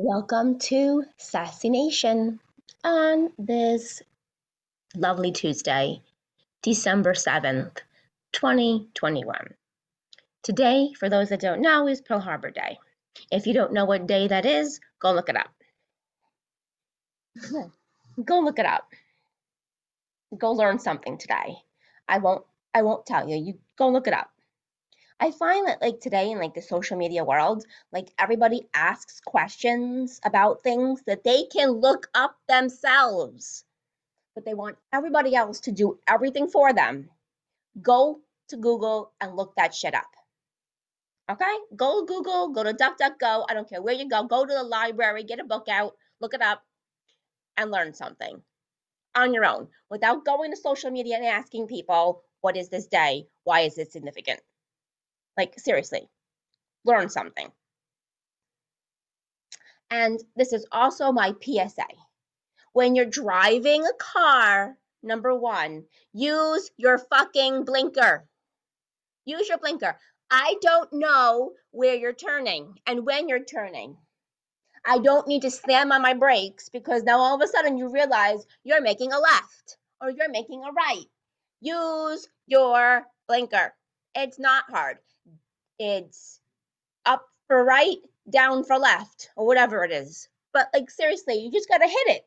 Welcome to Sassy Nation on this lovely Tuesday, December 7th, 2021. Today, for those that don't know, is Pearl Harbor Day. If you don't know what day that is, go look it up. go look it up. Go learn something today. I won't I won't tell you. You go look it up. I find that like today in like the social media world, like everybody asks questions about things that they can look up themselves. But they want everybody else to do everything for them. Go to Google and look that shit up. Okay? Go to Google, go to DuckDuckGo. I don't care where you go. Go to the library, get a book out, look it up, and learn something on your own without going to social media and asking people, what is this day? Why is it significant? Like, seriously, learn something. And this is also my PSA. When you're driving a car, number one, use your fucking blinker. Use your blinker. I don't know where you're turning and when you're turning. I don't need to slam on my brakes because now all of a sudden you realize you're making a left or you're making a right. Use your blinker. It's not hard it's up for right, down for left, or whatever it is. But like seriously, you just gotta hit it.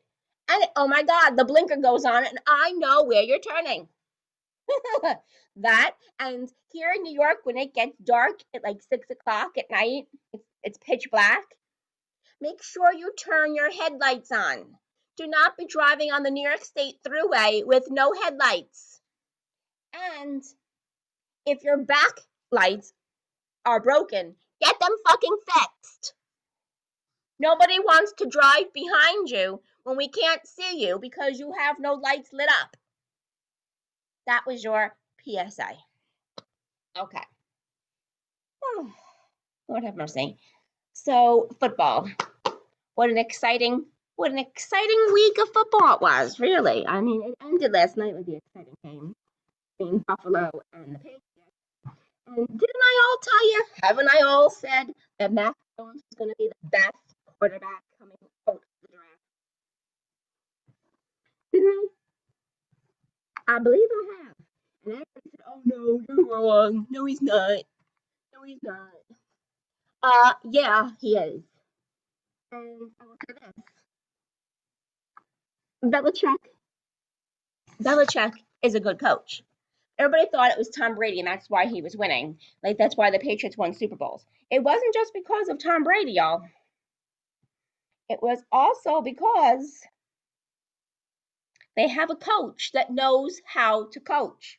And oh my god, the blinker goes on and I know where you're turning. that and here in New York, when it gets dark at like six o'clock at night, it's, it's pitch black. Make sure you turn your headlights on. Do not be driving on the New York State Thruway with no headlights. And if your back lights are broken. Get them fucking fixed. Nobody wants to drive behind you when we can't see you because you have no lights lit up. That was your PSA. Okay. Oh, Lord have mercy. So, football. What an exciting, what an exciting week of football it was, really. I mean, it ended last night with the exciting game between Buffalo and the Patriots. And didn't I all tell you? Haven't I all said that Mac Jones is going to be the best quarterback coming out of the draft? Didn't I? I believe I have. And everybody said, "Oh no, you're wrong. No, he's not. No, he's not." Uh, yeah, he is. And will say this: Belichick. Belichick is a good coach everybody thought it was Tom Brady and that's why he was winning. Like that's why the Patriots won Super Bowls. It wasn't just because of Tom Brady, y'all. It was also because they have a coach that knows how to coach.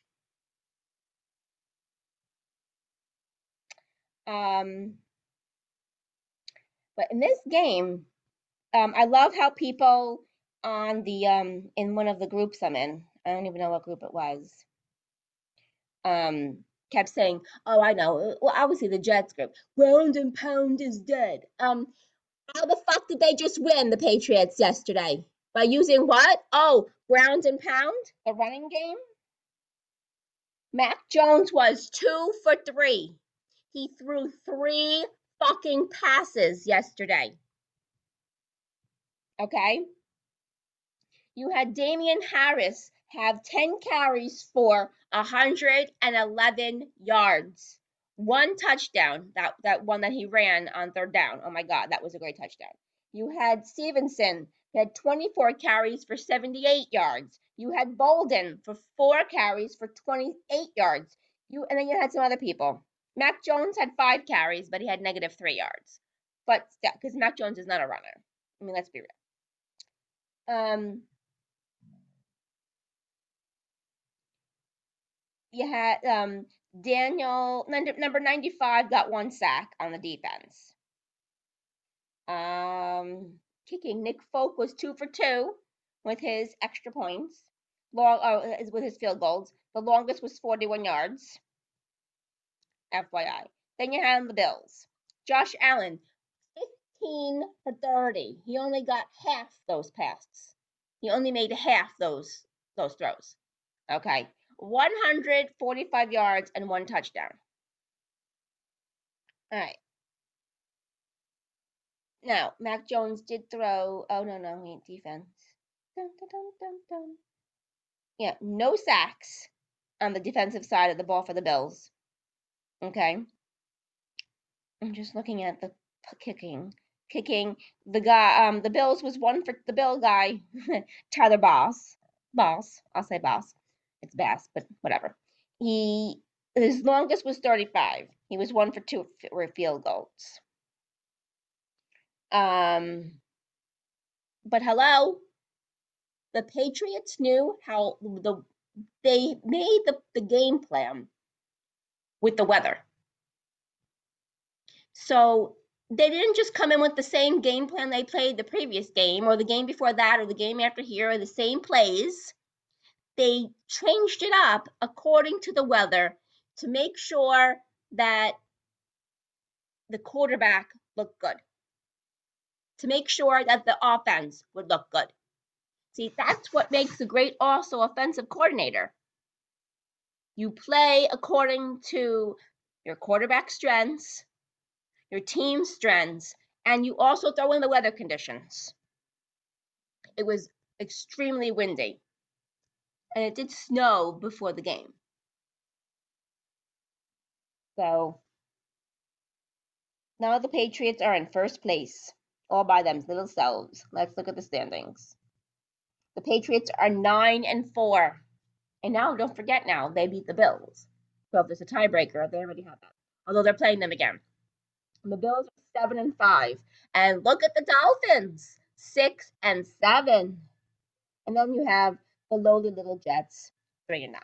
Um, but in this game, um, I love how people on the um in one of the groups I'm in. I don't even know what group it was um, kept saying, "Oh, I know. Uh, well, obviously the Jets group. Ground and pound is dead." Um, how the fuck did they just win the Patriots yesterday? By using what? Oh, ground and pound, the running game. Mac Jones was two for three. He threw three fucking passes yesterday. Okay. You had Damien Harris have 10 carries for 111 yards. One touchdown, that, that one that he ran on third down. Oh my God, that was a great touchdown. You had Stevenson, he had 24 carries for 78 yards. You had Bolden for four carries for 28 yards. You and then you had some other people. Mac Jones had five carries, but he had negative three yards. But because Mac Jones is not a runner. I mean, let's be real. Um, you had um, Daniel, number 95, got one sack on the defense. Um, kicking, Nick Folk was two for two with his extra points, long oh, with his field goals. The longest was 41 yards. FYI. Then you had the Bills. Josh Allen, 15 for 30. He only got half those passes. He only made half those those throws. Okay. 145 yards and one touchdown. All right. Now, Mac Jones did throw. Oh no, no, he defense. Dun, dun, dun. Yeah, no sacks on the defensive side of the ball for the Bills. Okay. I'm just looking at the kicking. Kicking the guy. Um, the Bills was one for the Bill guy, Tyler Boss. Boss. I'll say Boss. It's Bass, but whatever. He his longest was 35. He was one for two f- were field goals. Um, but hello, the Patriots knew how the they made the, the game plan with the weather. So they didn't just come in with the same game plan they played the previous game or the game before that or the game after here or the same plays. They changed it up according to the weather to make sure that the quarterback looked good, to make sure that the offense would look good. See, that's what makes a great also offensive coordinator. You play according to your quarterback strengths, your team strengths, and you also throw in the weather conditions. It was extremely windy, and it did snow before the game. So now the Patriots are in first place, all by themselves. Let's look at the standings. The Patriots are nine and four. And now don't forget now, they beat the Bills. So if there's a tiebreaker, they already have that. Although they're playing them again. And the Bills are seven and five. And look at the Dolphins, six and seven. And then you have the lowly little Jets, three and nine.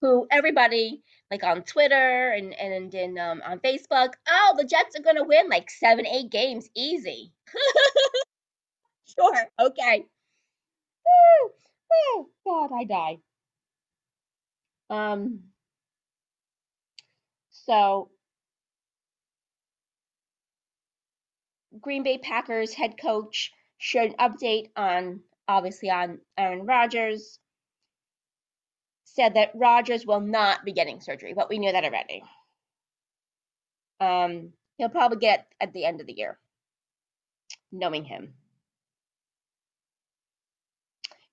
Who everybody like on Twitter and and in um, on Facebook, oh the Jets are gonna win like seven, eight games easy. sure, okay. Woo, God, I die. Um. So Green Bay Packers head coach an update on obviously on Aaron Rodgers. Said that Rodgers will not be getting surgery, but we knew that already. Um, he'll probably get at the end of the year, knowing him.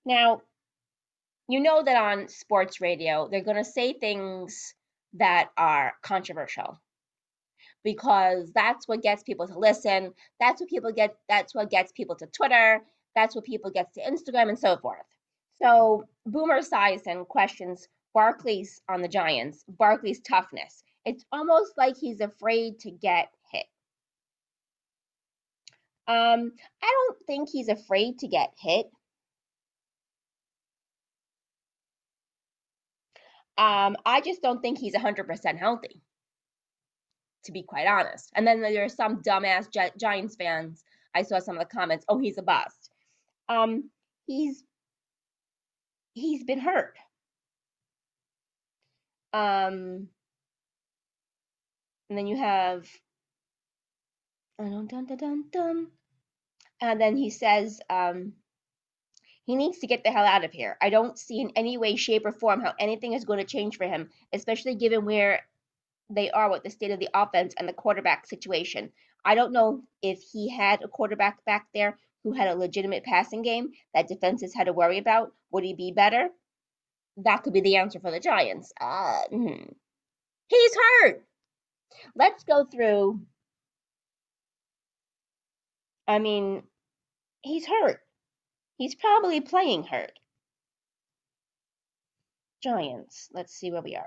Now, you know that on sports radio, they're going to say things that are controversial because that's what gets people to listen. That's what people get. That's what gets people to Twitter. That's what people get to Instagram and so forth. So Boomer Esiason questions Barkley's on the Giants, Barkley's toughness. It's almost like he's afraid to get hit. Um, I don't think he's afraid to get hit. Um, I just don't think he's 100% healthy, to be quite honest. And then there are some dumbass Gi- Giants fans. I saw some of the comments. Oh, he's a bust. Um, he's he's been hurt. Um, and then you have, dun, dun, dun, dun, and then he says, um, he needs to get the hell out of here. I don't see in any way, shape, or form how anything is going to change for him, especially given where they are with the state of the offense and the quarterback situation. I don't know if he had a quarterback back there who had a legitimate passing game that defenses had to worry about. Would he be better? That could be the answer for the Giants. Uh, hmm. He's hurt. Let's go through. I mean, he's hurt. He's probably playing hurt. Giants. Let's see where we are.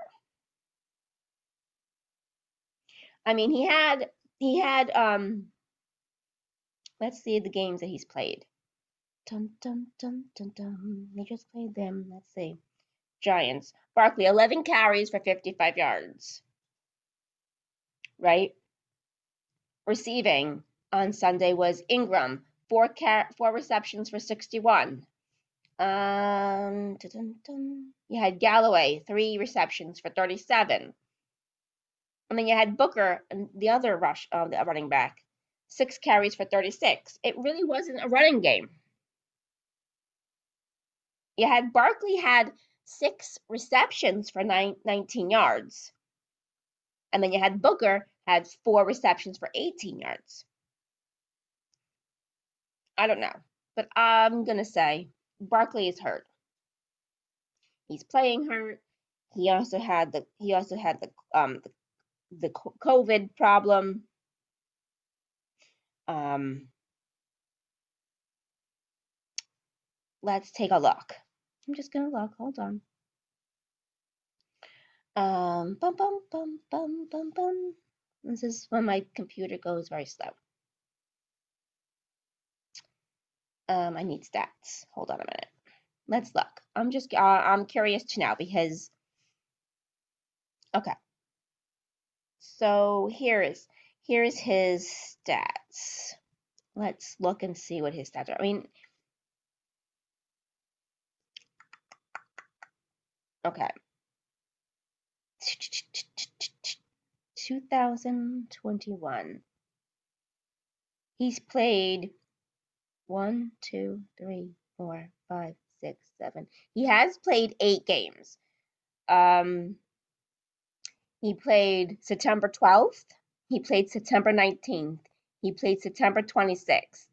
I mean, he had he had um let's see the games that he's played. Dun dun dun dun dun. He just played them. Let's see. Giants. Barkley, 11 carries for 55 yards. Right? Receiving on Sunday was Ingram, four car- four receptions for 61. Um, dun, you had Golladay, three receptions for 37. And then you had Booker, and the other rush, uh, the running back, six carries for 36. It really wasn't a running game. You had Barkley had six receptions for nine, 19 yards. And then you had Booker had four receptions for 18 yards. I don't know, but I'm gonna say Barkley is hurt. He's playing hurt. He also had the he also had the um the, the COVID problem. Um, let's take a look. I'm just gonna look. Hold on. Um, bum bum bum bum bum bum. This is when my computer goes very slow. Um, I need stats. Hold on a minute. Let's look. I'm just uh, I'm curious to know because okay. So here is here is his stats. Let's look and see what his stats are. I mean, okay. 2021. He's played one, two, three, four, five, six, seven. He has played eight games. Um, he played September 12th. He played September 19th. He played September 26th.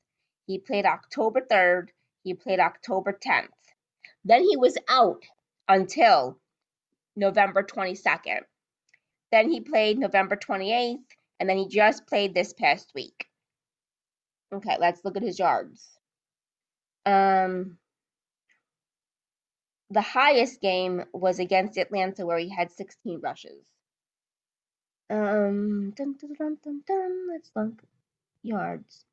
He played October 3rd. He played October 10th. Then he was out until November 22nd. Then he played November 28th, and then he just played this past week. Okay, let's look at his yards. Um, the highest game was against Atlanta, where he had 16 rushes. Um, dun, dun, dun, let's look yards.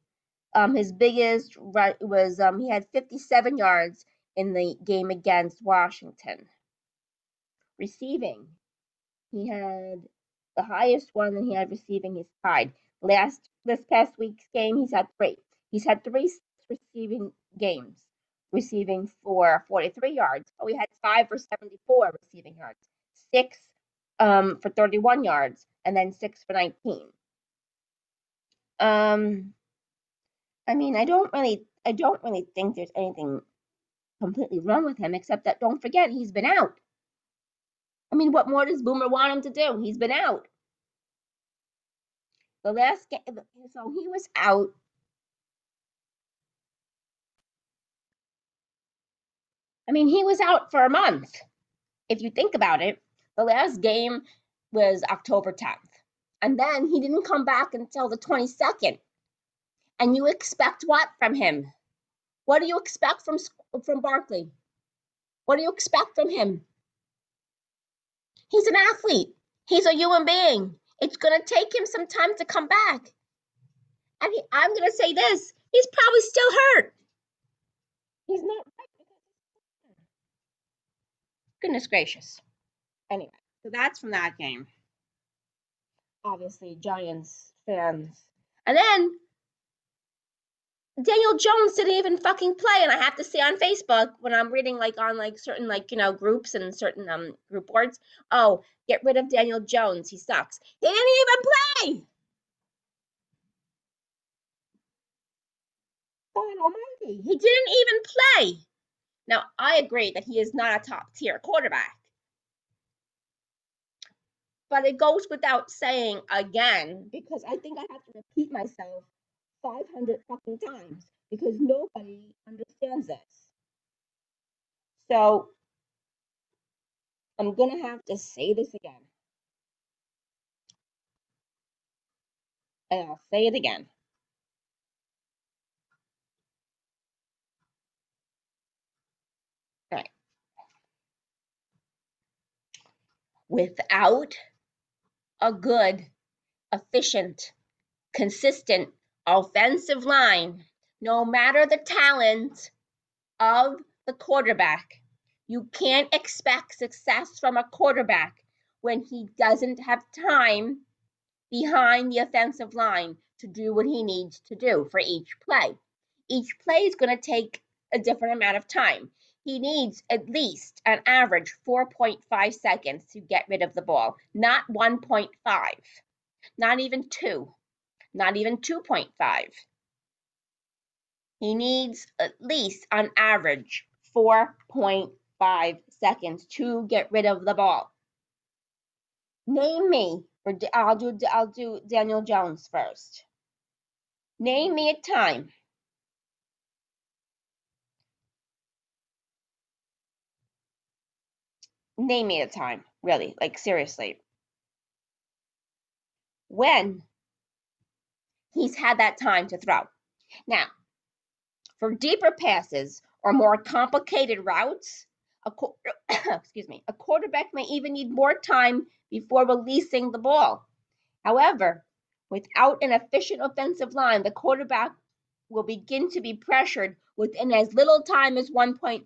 Um, his biggest right was um he had 57 yards in the game against Washington. Receiving, he had the highest one that he had receiving is tied. Last this past week's game, he's had three. He's had three receiving games, receiving for 43 yards. Oh, he had five for 74 receiving yards, six um, for 31 yards, and then six for 19. Um, I mean, I don't really, I don't really think there's anything completely wrong with him, except that don't forget he's been out. I mean, what more does Boomer want him to do? He's been out. The last game, so he was out. I mean, he was out for a month. If you think about it, the last game was October 10th. And then he didn't come back until the 22nd. And you expect what from him? What do you expect from from Barkley? What do you expect from him? He's an athlete. He's a human being. It's going to take him some time to come back. And he, I'm going to say this he's probably still hurt. He's not Goodness gracious. Anyway, so that's from that game. Obviously, Giants fans. And then Daniel Jones didn't even fucking play, and I have to say on Facebook when I'm reading like on like certain like you know groups and certain um group boards, oh, get rid of Daniel Jones, he sucks. He didn't even play. God Almighty, he didn't even play. Now I agree that he is not a top tier quarterback, but it goes without saying again because I think I have to repeat myself 500 fucking times because nobody understands this. So I'm going to have to say this again. And I'll say it again. Without a good, efficient, consistent offensive line, no matter the talent of the quarterback, you can't expect success from a quarterback when he doesn't have time behind the offensive line to do what he needs to do for each play. Each play is going to take a different amount of time. He needs at least an average 4.5 seconds to get rid of the ball, not 1.5, not even 2 not even 2.5. He needs at least on average 4.5 seconds to get rid of the ball. Name me, or I'll do I'll do Daniel Jones first. Name me a time name me a time, really, like seriously. When he's had that time to throw. Now, for deeper passes or more complicated routes, a, excuse me, a quarterback may even need more time before releasing the ball. However, without an efficient offensive line, the quarterback will begin to be pressured within as little time as 1.5.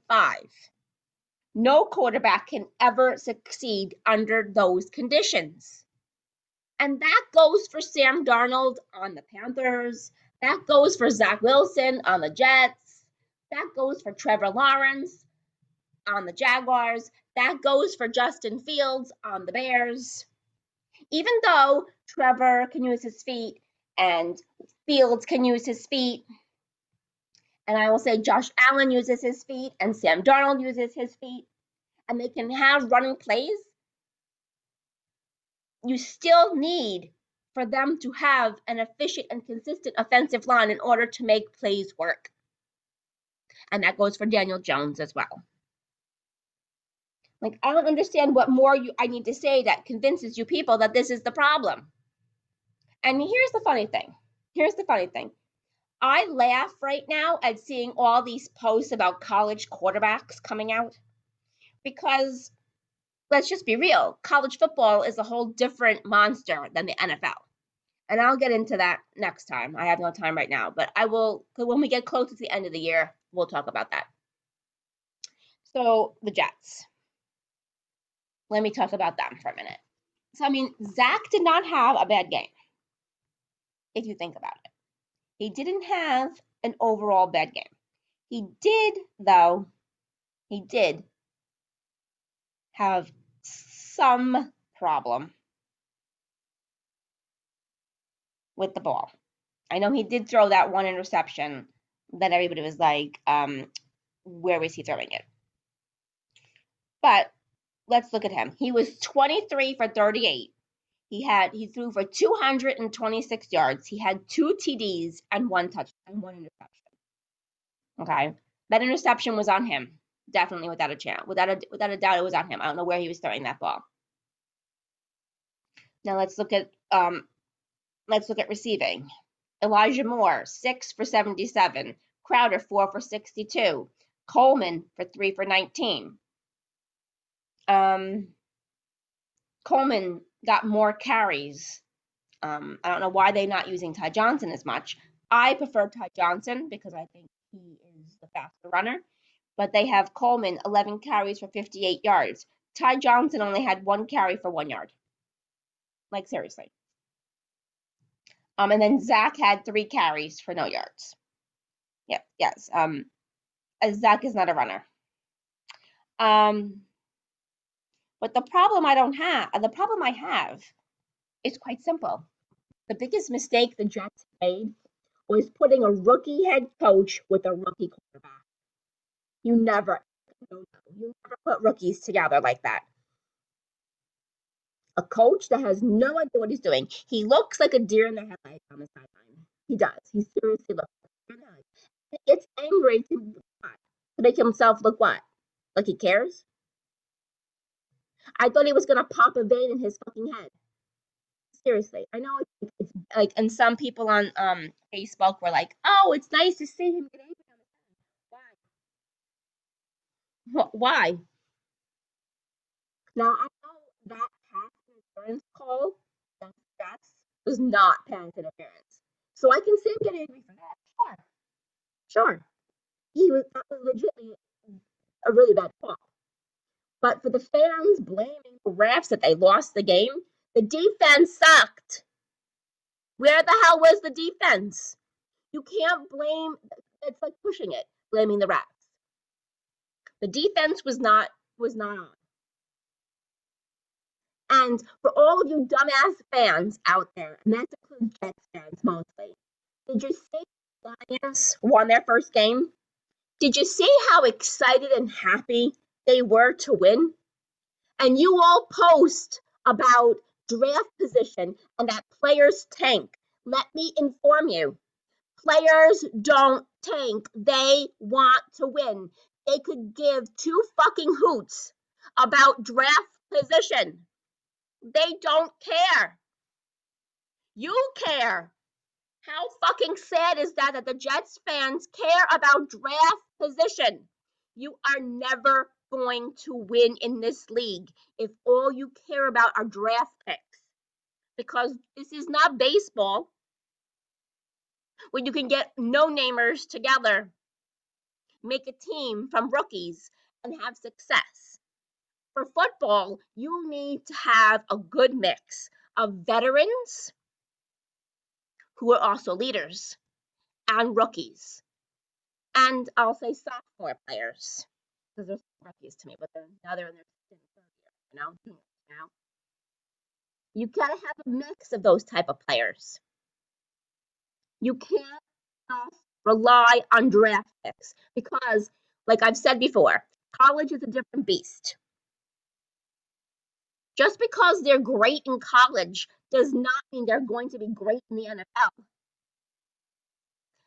No quarterback can ever succeed under those conditions. And that goes for Sam Darnold on the Panthers. That goes for Zach Wilson on the Jets. That goes for Trevor Lawrence on the Jaguars. That goes for Justin Fields on the Bears. Even though Trevor can use his feet and Fields can use his feet, and I will say Josh Allen uses his feet and Sam Darnold uses his feet, and they can have running plays, you still need for them to have an efficient and consistent offensive line in order to make plays work. And that goes for Daniel Jones as well. Like, I don't understand what more you, I need to say that convinces you people that this is the problem. And here's the funny thing. Here's the funny thing. I laugh right now at seeing all these posts about college quarterbacks coming out because let's just be real college football is a whole different monster than the NFL. And I'll get into that next time. I have no time right now, but I will, when we get close to the end of the year, we'll talk about that. So, the Jets let me talk about them for a minute. So, I mean, Zach did not have a bad game, if you think about it. He didn't have an overall bad game. He did, though, he did have some problem with the ball. I know he did throw that one interception that everybody was like, um, where was he throwing it? But let's look at him. He was 23 for 38. He had he threw for 226 yards. He had two TDs and one touch and one interception. Okay, that interception was on him, definitely without a chance, without a without a doubt, it was on him. I don't know where he was throwing that ball. Now let's look at um, let's look at receiving. Elijah Moore, six for 77. Crowder, four for 62. Coleman for three for 19 um, Coleman got more carries. Um, I don't know why they're not using Ty Johnson as much. I prefer Ty Johnson because I think he is the faster runner. But they have Coleman 11 carries for 58 yards. Ty Johnson only had one carry for one yard. Like seriously. Um, and then Zach had three carries for no yards. Yep, yes. Um, Zach is not a runner. Um, but the problem I don't have, the problem I have is quite simple. The biggest mistake the Jets made was putting a rookie head coach with a rookie quarterback. You never, you never put rookies together like that. A coach that has no idea what he's doing. He looks like a deer in the headlights on the sideline. He does. He seriously looks like He gets angry to, to make himself look what? Like he cares? I thought he was gonna pop a vein in his fucking head. Seriously, I know it's, it's like, and some people on um Facebook were like, "Oh, it's nice to see him get angry on the Why? Why? Now I know that interference call that was not pass interference, so I can see him get angry for that. Sure, sure. He was that was legitimately a really bad call. But for the fans blaming the refs that they lost the game, the defense sucked. Where the hell was the defense? You can't blame, it's like pushing it, blaming the refs. The defense was not was not on. And for all of you dumbass fans out there, and that includes Jets fans mostly, did you see the Lions won their first game? Did you see how excited and happy they were to win. And you all post about draft position and that players tank. Let me inform you players don't tank, they want to win. They could give two fucking hoots about draft position. They don't care. You care. How fucking sad is that that the Jets fans care about draft position? You are never going to win in this league if all you care about are draft picks. Because this is not baseball where you can get no namers together, make a team from rookies, and have success. For football, you need to have a good mix of veterans who are also leaders and rookies. And I'll say sophomore players because they're rookies to me, but they're now they're in their third year, you know, hmm, you. You gotta have a mix of those type of players. You can't just rely on draft picks because, like I've said before, college is a different beast. Just because they're great in college does not mean they're going to be great in the NFL.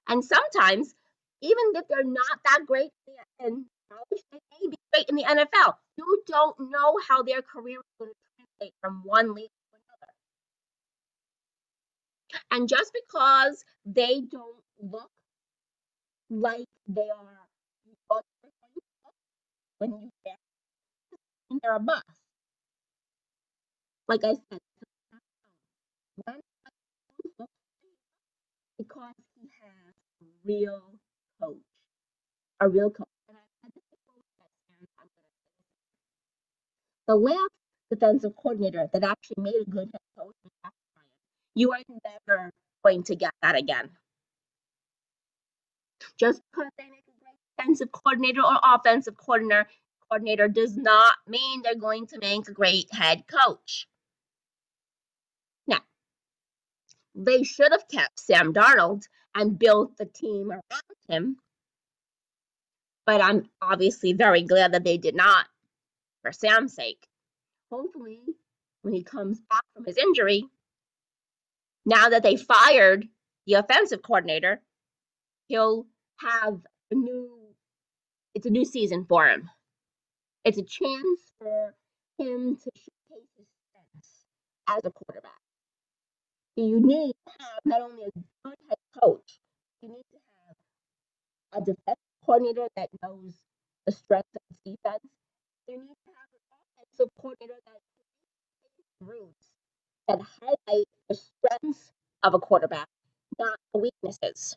And sometimes, even if they're not that great in they may be great in the NFL. You don't know how their career is going to translate from one league to another. And just because they don't look like they are when you get they're a bust. Like I said, because he has a real coach, a real coach. The last defensive coordinator that actually made a good head coach You are never going to get that again. Just because they make a great defensive coordinator or offensive coordinator coordinator does not mean they're going to make a great head coach. Now, they should have kept Sam Darnold and built the team around him. But I'm obviously very glad that they did not for Sam's sake. Hopefully, when he comes back from his injury, now that they fired the offensive coordinator, he'll have a new it's a new season for him. It's a chance for him to showcase his strengths as a quarterback you need to have not only a good head coach, you need to have a defensive coordinator that knows the strengths of defense. You need that routes that highlight the strengths of a quarterback, not the weaknesses.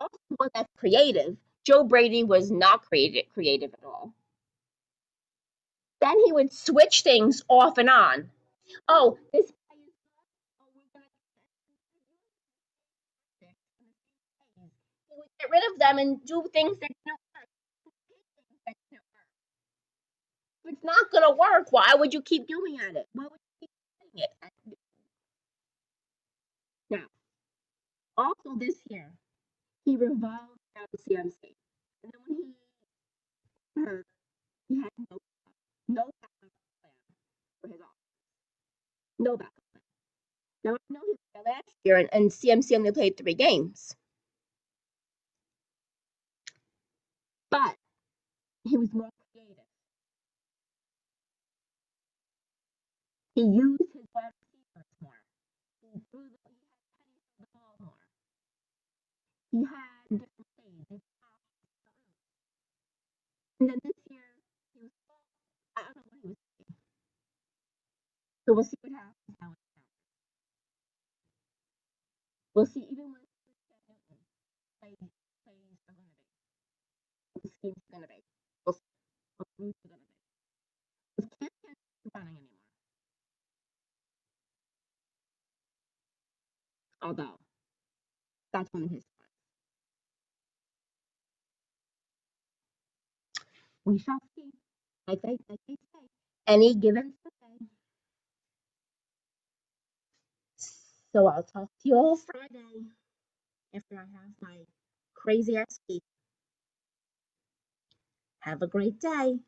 Also, one that's creative. Joe Brady was not creative, creative at all. Then he would switch things off and on. Oh, this oh, get rid of them and do things that. Not gonna work, why would you keep doing it? Why would you keep doing it? Now, also this year, he revolved around CMC. And then when he hurt, he had no no backup plan for his offense. No backup plan. Now I know he was last year and, and CMC only played three games. but he was more He used his wide receivers more. He threw the, he had the ball more. He had different plays. And then this year, he was I don't know what he was doing. So we'll see what happens now. We'll see even when plays the scheme's gonna be. What the rules are gonna be. Because Cam can't running anymore. Although that's one of his strengths. We shall see. Like they like they say, any given Sunday. So I'll talk to you all Friday after I have my crazy ass week. Have a great day.